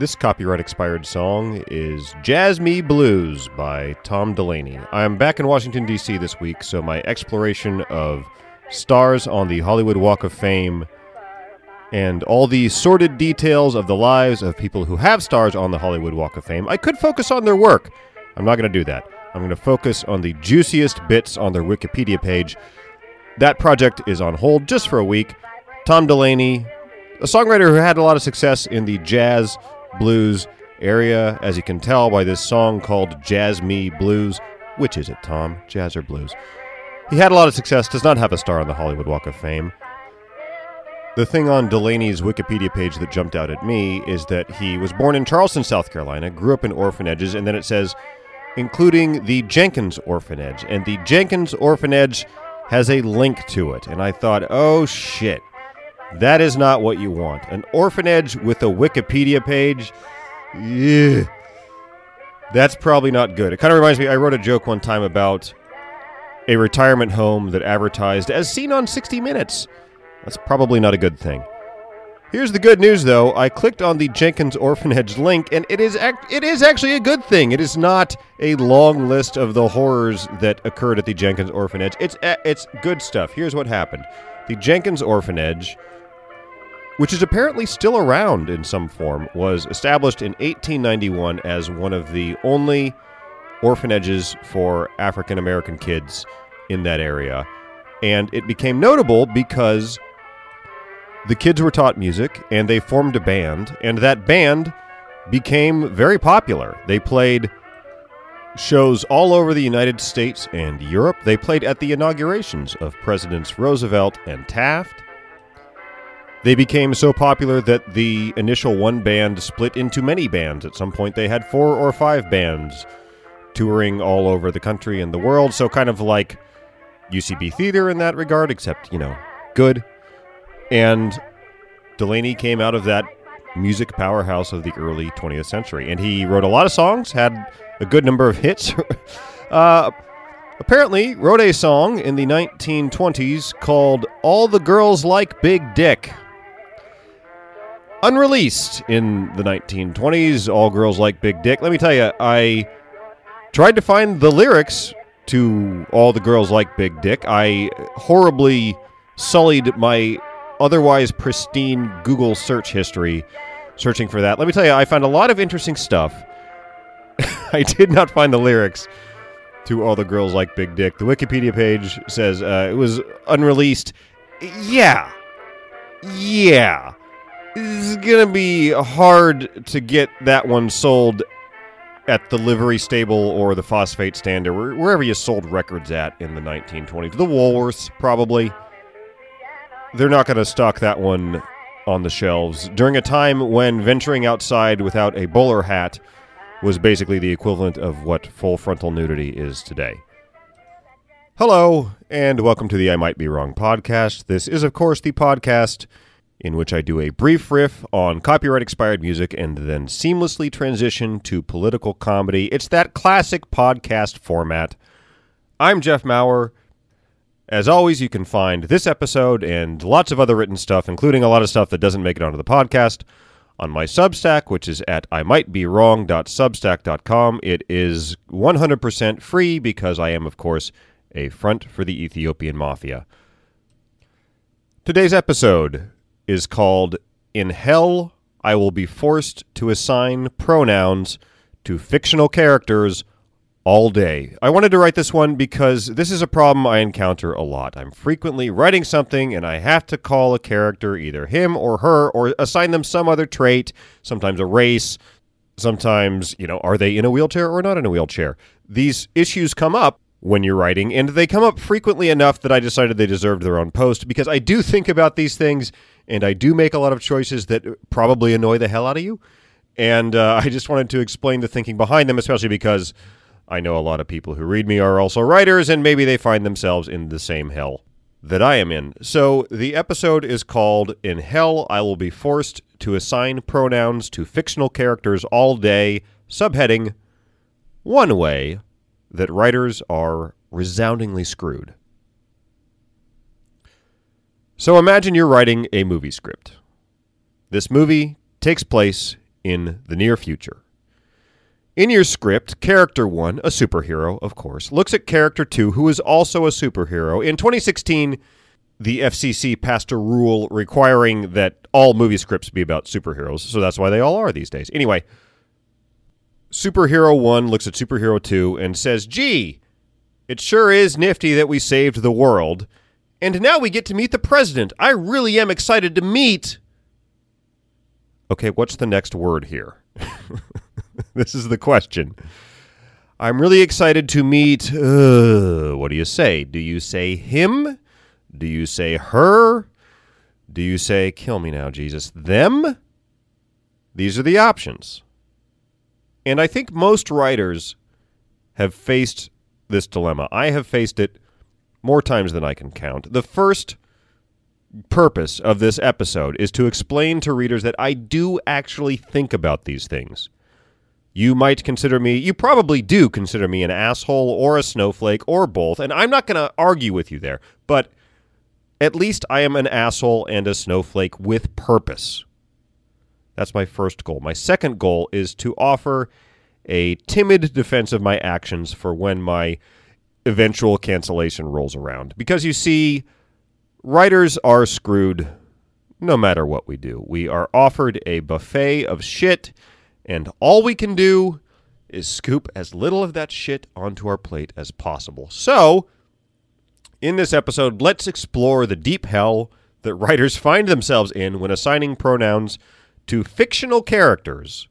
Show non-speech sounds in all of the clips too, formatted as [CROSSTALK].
This copyright expired song is Jazz Me Blues by Tom Delaney. I'm back in Washington, D.C. this week, so my exploration of stars on the Hollywood Walk of Fame and all the sordid details of the lives of people who have stars on the Hollywood Walk of Fame, I could focus on their work. I'm not going to do that. I'm going to focus on the juiciest bits on their Wikipedia page. That project is on hold just for a week. Tom Delaney, a songwriter who had a lot of success in the jazz blues area, as you can tell by this song called Jazz Me Blues. Which is it, Tom? Jazz or blues? He had a lot of success, does not have a star on the Hollywood Walk of Fame. The thing on Delaney's Wikipedia page that jumped out at me is that he was born in Charleston, South Carolina, grew up in orphanages, and then it says, including the Jenkins Orphanage. And the Jenkins Orphanage has a link to it. And I thought, oh shit, that is not what you want. An orphanage with a Wikipedia page? Yeah. That's probably not good. It kind of reminds me, I wrote a joke one time about a retirement home that advertised as seen on 60 Minutes. That's probably not a good thing. Here's the good news, though. I clicked on the Jenkins Orphanage link, and it is act- it is actually a good thing. It is not a long list of the horrors that occurred at the Jenkins Orphanage. It's eh, it's good stuff. Here's what happened: the Jenkins Orphanage, which is apparently still around in some form, was established in 1891 as one of the only orphanages for African American kids in that area, and it became notable because the kids were taught music and they formed a band, and that band became very popular. They played shows all over the United States and Europe. They played at the inaugurations of Presidents Roosevelt and Taft. They became so popular that the initial one band split into many bands. At some point, they had four or five bands touring all over the country and the world. So, kind of like UCB Theater in that regard, except, you know, good. And Delaney came out of that music powerhouse of the early 20th century. And he wrote a lot of songs, had a good number of hits. [LAUGHS] uh, apparently, wrote a song in the 1920s called All the Girls Like Big Dick. Unreleased in the 1920s, All Girls Like Big Dick. Let me tell you, I tried to find the lyrics to All the Girls Like Big Dick. I horribly sullied my otherwise pristine Google search history searching for that. Let me tell you, I found a lot of interesting stuff. [LAUGHS] I did not find the lyrics to All the Girls Like Big Dick. The Wikipedia page says uh, it was unreleased. Yeah. Yeah. It's going to be hard to get that one sold at the livery stable or the phosphate stand or wherever you sold records at in the 1920s. The Woolworths, probably they're not going to stock that one on the shelves during a time when venturing outside without a bowler hat was basically the equivalent of what full frontal nudity is today. Hello, and welcome to the I Might Be Wrong podcast. This is, of course, the podcast in which I do a brief riff on copyright expired music and then seamlessly transition to political comedy. It's that classic podcast format. I'm Jeff Maurer. As always, you can find this episode and lots of other written stuff, including a lot of stuff that doesn't make it onto the podcast, on my Substack, which is at I might be wrong.substack.com. It is 100% free because I am, of course, a front for the Ethiopian mafia. Today's episode is called In Hell, I Will Be Forced to Assign Pronouns to Fictional Characters all day. I wanted to write this one because this is a problem I encounter a lot. I'm frequently writing something and I have to call a character either him or her or assign them some other trait, sometimes a race, sometimes, you know, are they in a wheelchair or not in a wheelchair? These issues come up when you're writing, and they come up frequently enough that I decided they deserved their own post because I do think about these things and I do make a lot of choices that probably annoy the hell out of you. And uh, [LAUGHS] I just wanted to explain the thinking behind them, especially because I know a lot of people who read me are also writers, and maybe they find themselves in the same hell that I am in. So the episode is called In Hell, I Will Be Forced to Assign Pronouns to Fictional Characters All Day, subheading One Way That Writers Are Resoundingly Screwed. So imagine you're writing a movie script. This movie takes place in the near future. In your script, character one, a superhero, of course, looks at character two, who is also a superhero. In 2016, the FCC passed a rule requiring that all movie scripts be about superheroes, so that's why they all are these days. Anyway, superhero one looks at superhero two and says, gee, it sure is nifty that we saved the world. And now we get to meet the president. I really am excited to meet. Okay, what's the next word here? [LAUGHS] [LAUGHS] this is the question. I'm really excited to meet. Uh, what do you say? Do you say him? Do you say her? Do you say, kill me now, Jesus? Them? These are the options. And I think most writers have faced this dilemma. I have faced it more times than I can count. The first purpose of this episode is to explain to readers that I do actually think about these things. You might consider me, you probably do consider me an asshole or a snowflake or both, and I'm not going to argue with you there, but at least I am an asshole and a snowflake with purpose. That's my first goal. My second goal is to offer a timid defense of my actions for when my eventual cancellation rolls around. Because you see, writers are screwed no matter what we do. We are offered a buffet of shit, and all we can do is scoop as little of that shit onto our plate as possible. So, in this episode, let's explore the deep hell that writers find themselves in when assigning pronouns to fictional characters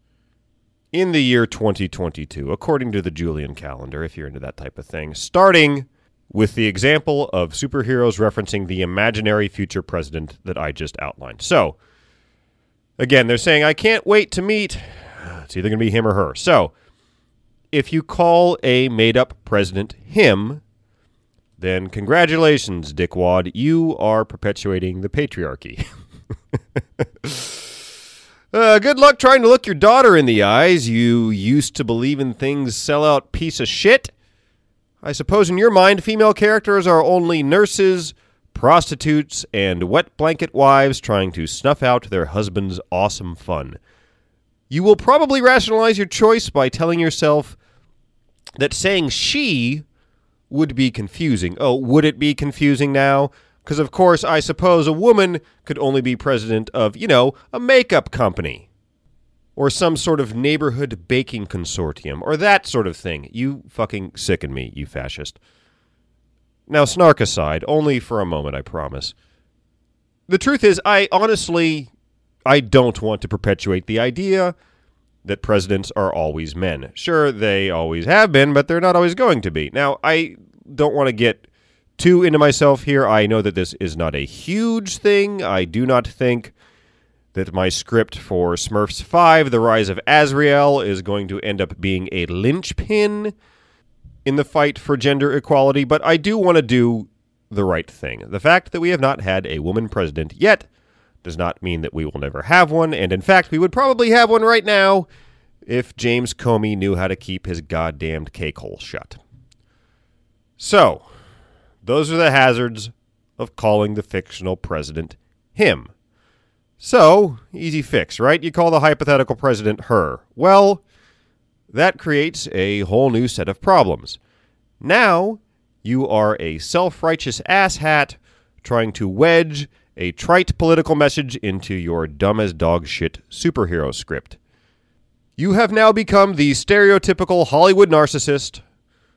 in the year 2022, according to the Julian calendar, if you're into that type of thing, starting with the example of superheroes referencing the imaginary future president that I just outlined. So, again, they're saying, I can't wait to meet. It's either going to be him or her. So, if you call a made up president him, then congratulations, Dickwad. You are perpetuating the patriarchy. [LAUGHS] Uh, good luck trying to look your daughter in the eyes. You used to believe in things sell out piece of shit. I suppose in your mind, female characters are only nurses, prostitutes, and wet blanket wives trying to snuff out their husband's awesome fun. You will probably rationalize your choice by telling yourself that saying she would be confusing. Oh, would it be confusing now? Because, of course, I suppose a woman could only be president of, you know, a makeup company or some sort of neighborhood baking consortium or that sort of thing. You fucking sicken me, you fascist. Now, snark aside, only for a moment, I promise. The truth is, I honestly, I don't want to perpetuate the idea that presidents are always men. Sure, they always have been, but they're not always going to be. Now, I don't want to get too into myself here. I know that this is not a huge thing. I do not think that my script for Smurfs 5, The Rise of Azrael, is going to end up being a linchpin in the fight for gender equality, but I do want to do the right thing. The fact that we have not had a woman president yet does not mean that we will never have one, and in fact, we would probably have one right now if James Comey knew how to keep his goddamned cake hole shut. So, those are the hazards of calling the fictional president him. So, easy fix, right? You call the hypothetical president her. Well, that creates a whole new set of problems. Now, you are a self righteous asshat trying to wedge a trite political message into your dumb as dog shit superhero script. You have now become the stereotypical Hollywood narcissist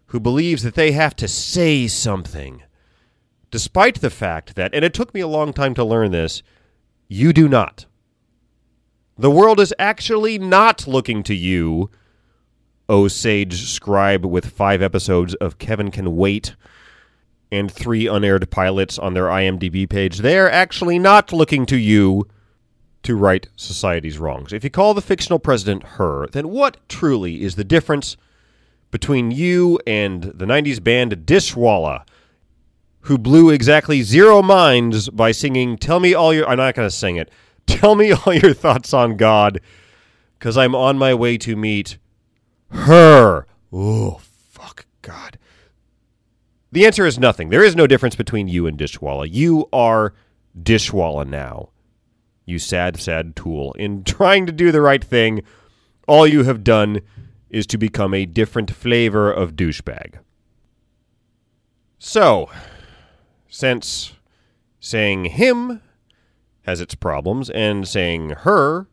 who believes that they have to say something, despite the fact that, and it took me a long time to learn this, you do not. The world is actually not looking to you, O sage scribe with five episodes of Kevin Can Wait and three unaired pilots on their IMDb page. They're actually not looking to you to right society's wrongs. If you call the fictional president her, then what truly is the difference between you and the 90s band Dishwalla, who blew exactly zero minds by singing Tell Me All Your. I'm not going to sing it. [LAUGHS] Tell me all your thoughts on God, because I'm on my way to meet her. Oh, fuck God. The answer is nothing. There is no difference between you and Dishwalla. You are Dishwalla now. you sad, sad tool. In [LAUGHS] trying to do the right thing, all you have done is to become a different flavor of douchebag. So, since saying him has its problems and saying her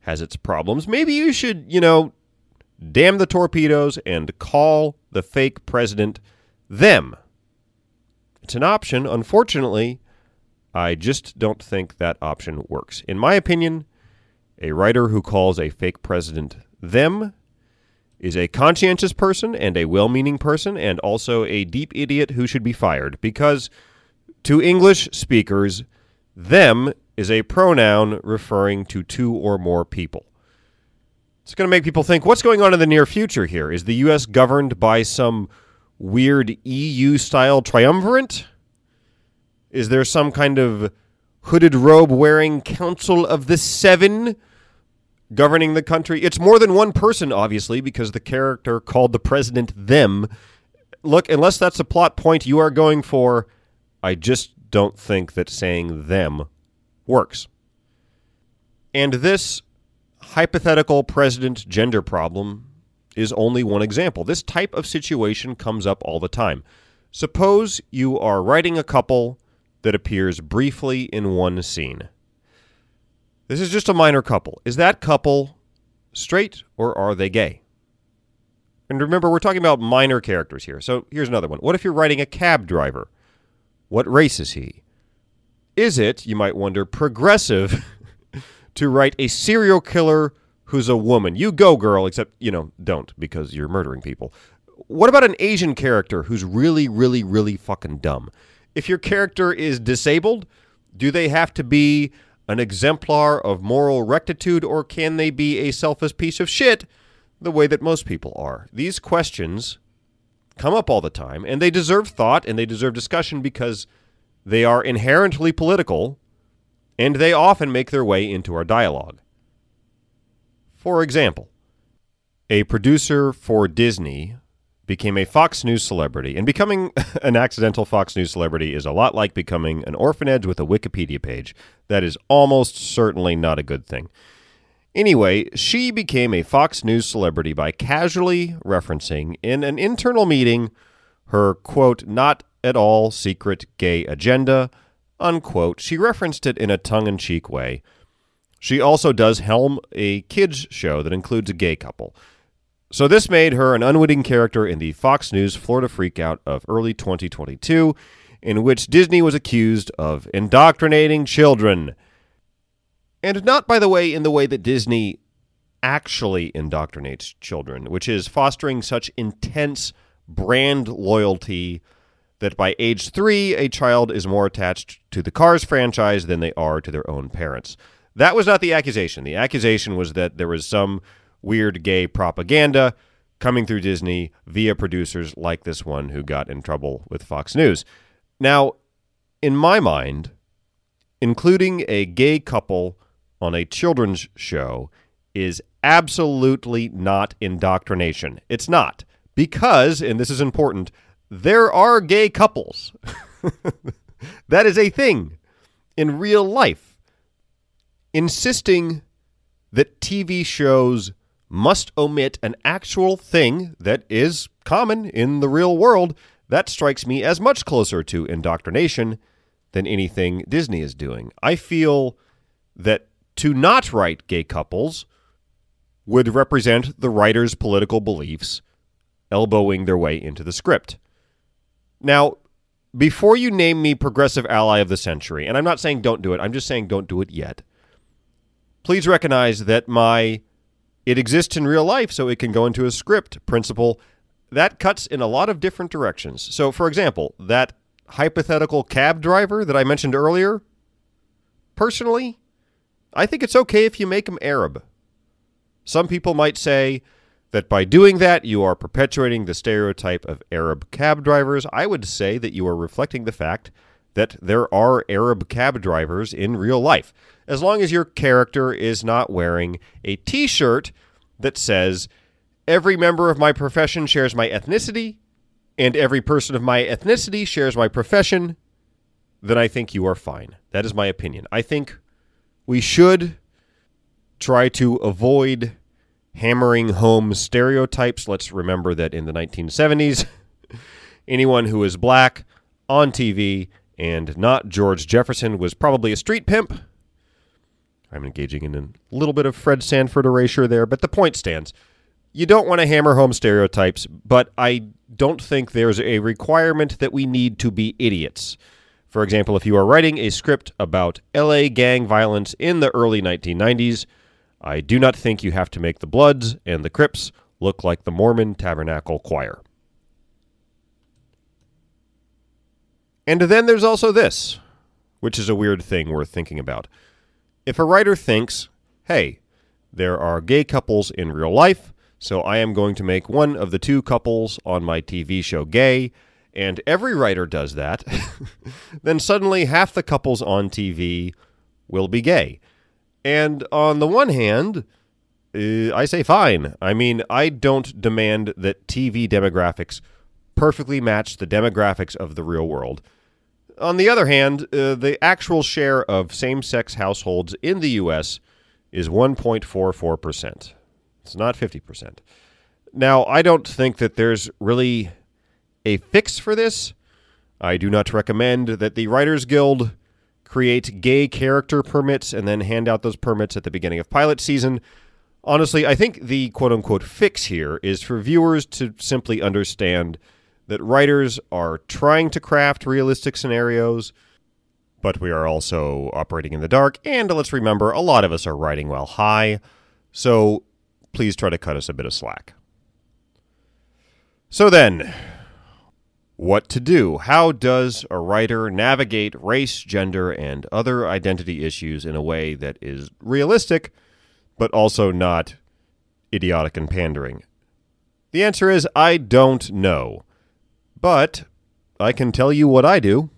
has its problems, maybe you should, you know, damn the torpedoes and call the fake president them. It's an option. Unfortunately, I just don't think that option works. In my opinion, a writer who calls a fake president them is a conscientious person and a well meaning person and also a deep idiot who should be fired because to English speakers, them is a pronoun referring to two or more people. It's going to make people think what's going on in the near future here? Is the U.S. governed by some weird EU style triumvirate? Is there some kind of hooded robe wearing Council of the Seven governing the country? It's more than one person, obviously, because the character called the president them. Look, unless that's a plot point you are going for, I just don't think that saying them works. And this hypothetical president gender problem is only one example. This type of situation comes up all the time. Suppose you are writing a couple that appears briefly in one scene. This is just a minor couple. Is that couple straight or are they gay? And remember, we're talking about minor characters here. So here's another one. What if you're writing a cab driver? What race is he? Is it, you might wonder, progressive [LAUGHS] to write a serial killer who's a woman? You go, girl, except, you know, don't because you're murdering people. What about an Asian character who's really, really, really fucking dumb? If your character is disabled, do they have to be an exemplar of moral rectitude or can they be a selfish piece of shit the way that most people are? These questions come up all the time, and they deserve thought and they deserve discussion because they are inherently political and they often make their way into our dialogue. For example, a producer for Disney became a Fox News celebrity, and becoming [LAUGHS] an accidental Fox News celebrity is a lot like becoming an orphanage with a Wikipedia page. That is almost certainly not a good thing. Anyway, she became a Fox News celebrity by casually referencing in an internal meeting her, quote, not at all secret gay agenda, unquote. She referenced it in a tongue in cheek way. She also does helm a kids show that includes a gay couple. So this made her an unwitting character in the Fox News Florida freakout of early 2022, in which Disney was accused of indoctrinating children. And not, by the way, in the way that Disney actually indoctrinates children, which is fostering such intense brand loyalty that by age three, a child is more attached to the Cars franchise than they are to their own parents. That was not the accusation. The accusation was that there was some weird gay propaganda coming through Disney via producers like this one who got in trouble with Fox News. Now, in my mind, including a gay couple on a children's show is absolutely not indoctrination. It's not. Because, and this is important, there are gay couples. [LAUGHS] that is a thing in real life. Insisting that TV shows must omit an actual thing that is common in the real world, that strikes me as much closer to indoctrination than anything Disney is doing. I feel that to not write gay couples would represent the writer's political beliefs elbowing their way into the script. Now, before you name me progressive ally of the century, and I'm not saying don't do it, I'm just saying don't do it yet. Please recognize that my it exists in real life so it can go into a script principle that cuts in a lot of different directions. So, for example, that hypothetical cab driver that I mentioned earlier, personally, I think it's okay if you make him Arab. Some people might say that by doing that, you are perpetuating the stereotype of Arab cab drivers. I would say that you are reflecting the fact that there are Arab cab drivers in real life. As long as your character is not wearing a t shirt that says, Every member of my profession shares my ethnicity, and every person of my ethnicity shares my profession, then I think you are fine. That is my opinion. I think we should try to avoid hammering home stereotypes. Let's remember that in the 1970s, [LAUGHS] anyone who was black on TV and not George Jefferson was probably a street pimp. I'm engaging in a little bit of Fred Sanford erasure there, but the point stands. You don't want to hammer home stereotypes, but I don't think there's a requirement that we need to be idiots. For example, if you are writing a script about LA gang violence in the early 1990s, I do not think you have to make the Bloods and the Crips look like the Mormon Tabernacle Choir. And then there's also this, which is a weird thing worth thinking about. If a writer thinks, hey, there are gay couples in real life, so I am going to make one of the two couples on my TV show gay, and every writer does that, [LAUGHS] then suddenly half the couples on TV will be gay. And on the one hand, uh, I say fine. I mean, I don't demand that TV demographics perfectly match the demographics of the real world. On the other hand, uh, the actual share of same sex households in the U.S. is 1.44%. It's not 50%. Now, I don't think that there's really a fix for this. I do not recommend that the Writers Guild create gay character permits and then hand out those permits at the beginning of pilot season. Honestly, I think the quote unquote fix here is for viewers to simply understand that writers are trying to craft realistic scenarios, but we are also operating in the dark. And let's remember, a lot of us are writing while high, so please try to cut us a bit of slack. So then, what to do. How does a writer navigate race, gender, and other identity issues in a way that is realistic, but also not idiotic and pandering? The answer is I don't know. But I can tell you what I do.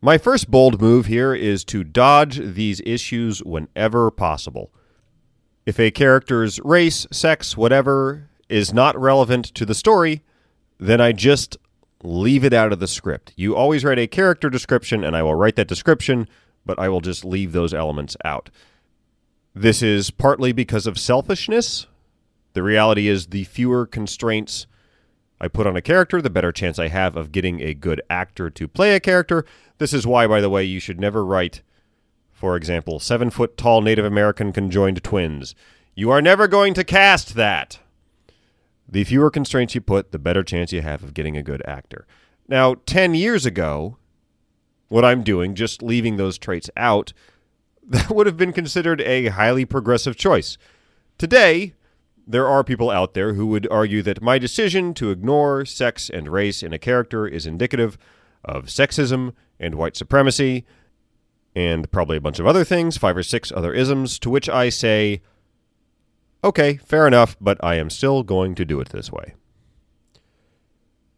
My first bold move here is to dodge these issues whenever possible. If a character's race, sex, whatever is not relevant to the story, then I just leave it out of the script. You always write a character description, and I will write that description, but I will just leave those elements out. This is partly because of selfishness. The reality is, the fewer constraints I put on a character, the better chance I have of getting a good actor to play a character. This is why, by the way, you should never write, for example, seven foot tall Native American conjoined twins. You are never going to cast that. The fewer constraints you put, the better chance you have of getting a good actor. Now, 10 years ago, what I'm doing, just leaving those traits out, [LAUGHS] that would have been considered a highly progressive choice. Today, there are people out there who would argue that my decision to ignore sex and race in a character is indicative of sexism and white supremacy, and probably a bunch of other things, five or six other isms, to which I say, Okay, fair enough, but I am still going to do it this way.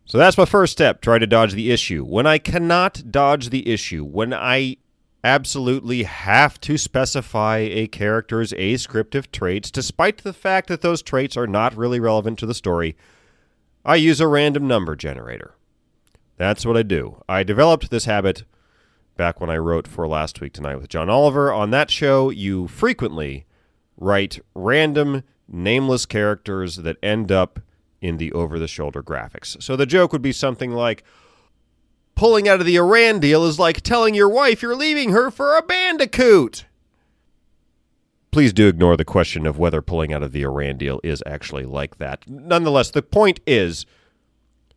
So that's my first step. Try to dodge the issue. When I cannot dodge the issue, when I absolutely have to specify a character's ascriptive traits, despite the fact that those traits are not really relevant to the story, I use a random number generator. That's what I do. I developed this habit back when I wrote for Last Week Tonight with John Oliver. On that show, you frequently write random nameless characters that end up in the over the shoulder graphics. So the joke would be something like pulling out of the Iran deal is like telling your wife you're leaving her for a bandicoot. Please do ignore the question of whether pulling out of the Iran deal is actually like that. Nonetheless, the point is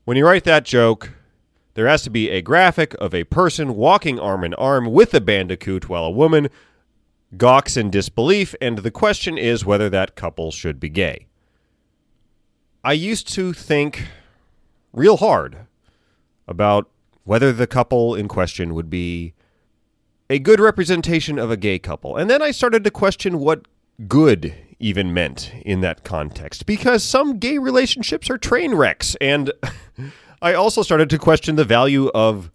when you write that joke, there has to be a graphic of a person walking arm in arm with a bandicoot while a woman gawks in disbelief, and the question is whether that couple should be gay. I used to think real hard about whether the couple in question would be a good representation of a gay couple. And then I started to question what good even meant in that context because some gay relationships are train wrecks. And [LAUGHS] I also started to question the value of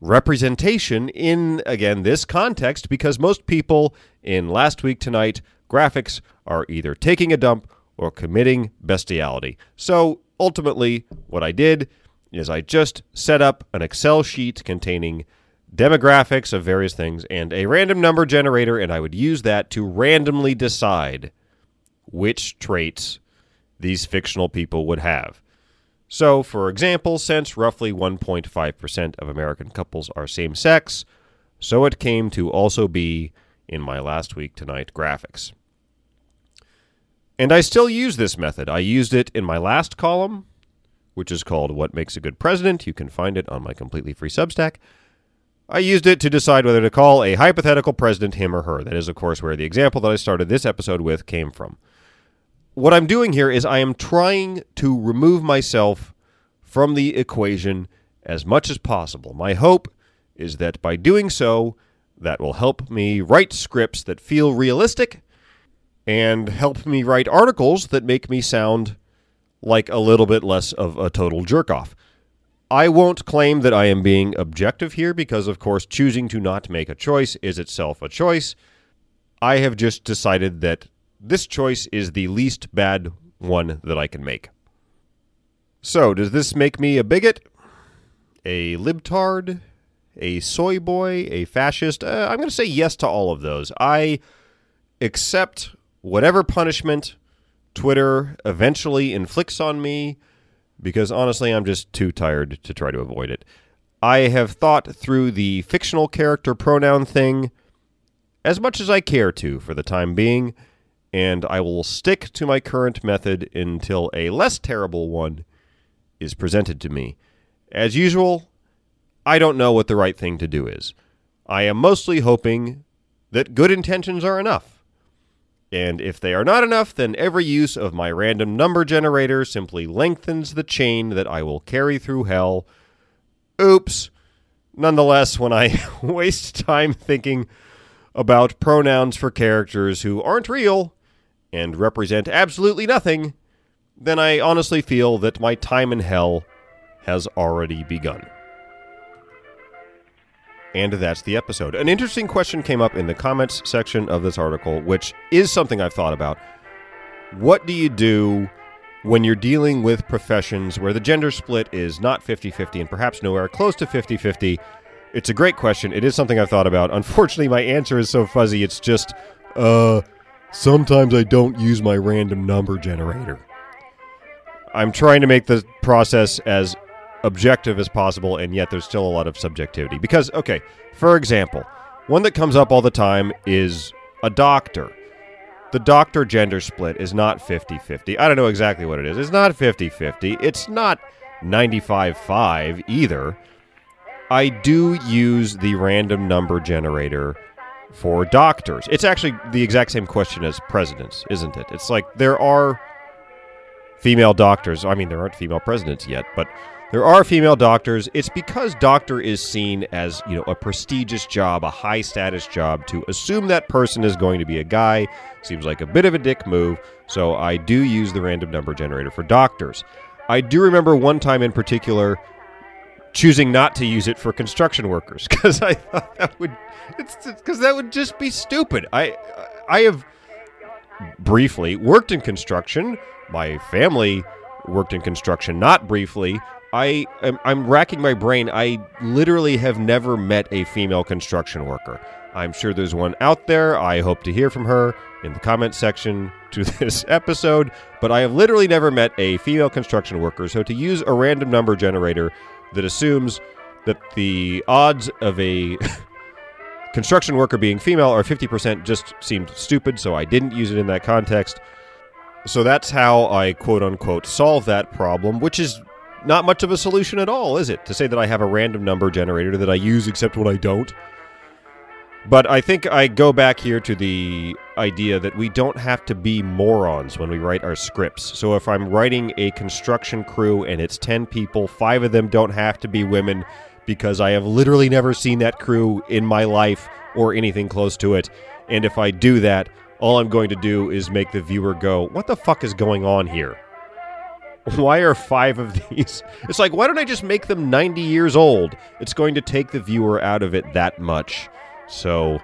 representation in, again, this context because most people in Last Week Tonight graphics are either taking a dump or committing bestiality. So ultimately, what I did is I just set up an Excel sheet containing demographics of various things, and a random number generator, and I would use that to randomly decide which traits these fictional people would have. So, for example, since roughly 1.5% of American couples are same sex, so it came to also be in my last week tonight graphics. And I still use this method. I used it in my last column, which is called What Makes a Good President. You can find it on my completely free Substack. I used it to decide whether to call a hypothetical president him or her. That is, of course, where the example that I started this episode with came from. What I'm doing here is I am trying to remove myself from the equation as much as possible. My hope is that by doing so, that will help me write scripts that feel realistic and help me write articles that make me sound like a little bit less of a total jerk off. I won't claim that I am being objective here because, of course, choosing to not make a choice is itself a choice. I have just decided that this choice is the least bad one that I can make. So, does this make me a bigot? A libtard? A soy boy? A fascist? Uh, I'm going to say yes to all of those. I accept whatever punishment Twitter eventually inflicts on me because honestly, I'm just too tired to try to avoid it. I have thought through the fictional character pronoun thing as much as I care to for the time being, and I will stick to my current method until a less terrible one is presented to me. As usual, I don't know what the right thing to do is. I am mostly hoping that good intentions are enough. And if they are not enough, then every use of my random number generator simply lengthens the chain that I will carry through hell. Oops. Nonetheless, when I [LAUGHS] waste time thinking about pronouns for characters who aren't real and represent absolutely nothing, then I honestly feel that my time in hell has already begun. And that's the episode. An interesting question came up in the comments section of this article, which is something I've thought about. What do you do when you're dealing with professions where the gender split is not 50 50 and perhaps nowhere close to 50 50? It's a great question. It is something I've thought about. Unfortunately, my answer is so fuzzy. It's just, uh, sometimes I don't use my random number generator. I'm trying to make the process as objective as possible, and yet there's still a lot of subjectivity. Because, okay, for example, one that comes up all the time is a doctor. The doctor gender split is not 50 50. I don't know exactly what it is. It's not 50 50. It's not 95 5 either. I do use the random number generator for doctors. It's actually the exact same question as presidents, isn't it? It's like there are female doctors. I mean, there aren't female presidents yet, but there are female doctors. It's because doctor is seen as, you know, a prestigious job, a high status job. To assume that person is going to be a guy seems like a bit of a dick move. So I do use the random number generator for doctors. I do remember one time in particular choosing not to use it for construction workers [LAUGHS] because I thought that would it's because that would just be stupid. I I have briefly worked in construction. My family worked in construction, not briefly. I am I'm racking my brain. I literally have never met a female construction worker. I'm sure there's one out there. I hope to hear from her in the comment section to [LAUGHS] this episode, but I have literally never met a female construction worker. So to use a random number generator that assumes that the odds of a [LAUGHS] construction worker being female are 50% just seemed stupid, so I didn't use it in that context. So that's how I quote unquote solve that problem, which is not much of a solution at all, is it? To say that I have a random number generator that I use except when I don't. But I think I go back here to the idea that we don't have to be morons when we write our scripts. So if I'm writing a construction crew and it's 10 people, five of them don't have to be women because I have literally never seen that crew in my life or anything close to it. And if I do that, all I'm going to do is make the viewer go, What the fuck is going on here? Why are five of these? It's like, why don't I just make them 90 years old? It's going to take the viewer out of it that much. So,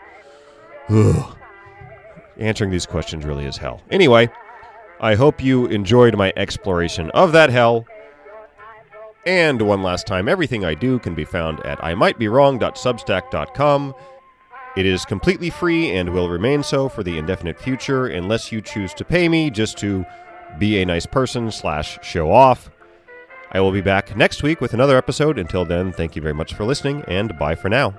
ugh. answering these questions really is hell. Anyway, I hope you enjoyed my exploration of that hell. And one last time, everything I do can be found at imightbewrong.substack.com. It is completely free and will remain so for the indefinite future unless you choose to pay me just to be a nice person slash show off. I will be back next week with another episode. Until then, thank you very much for listening and bye for now.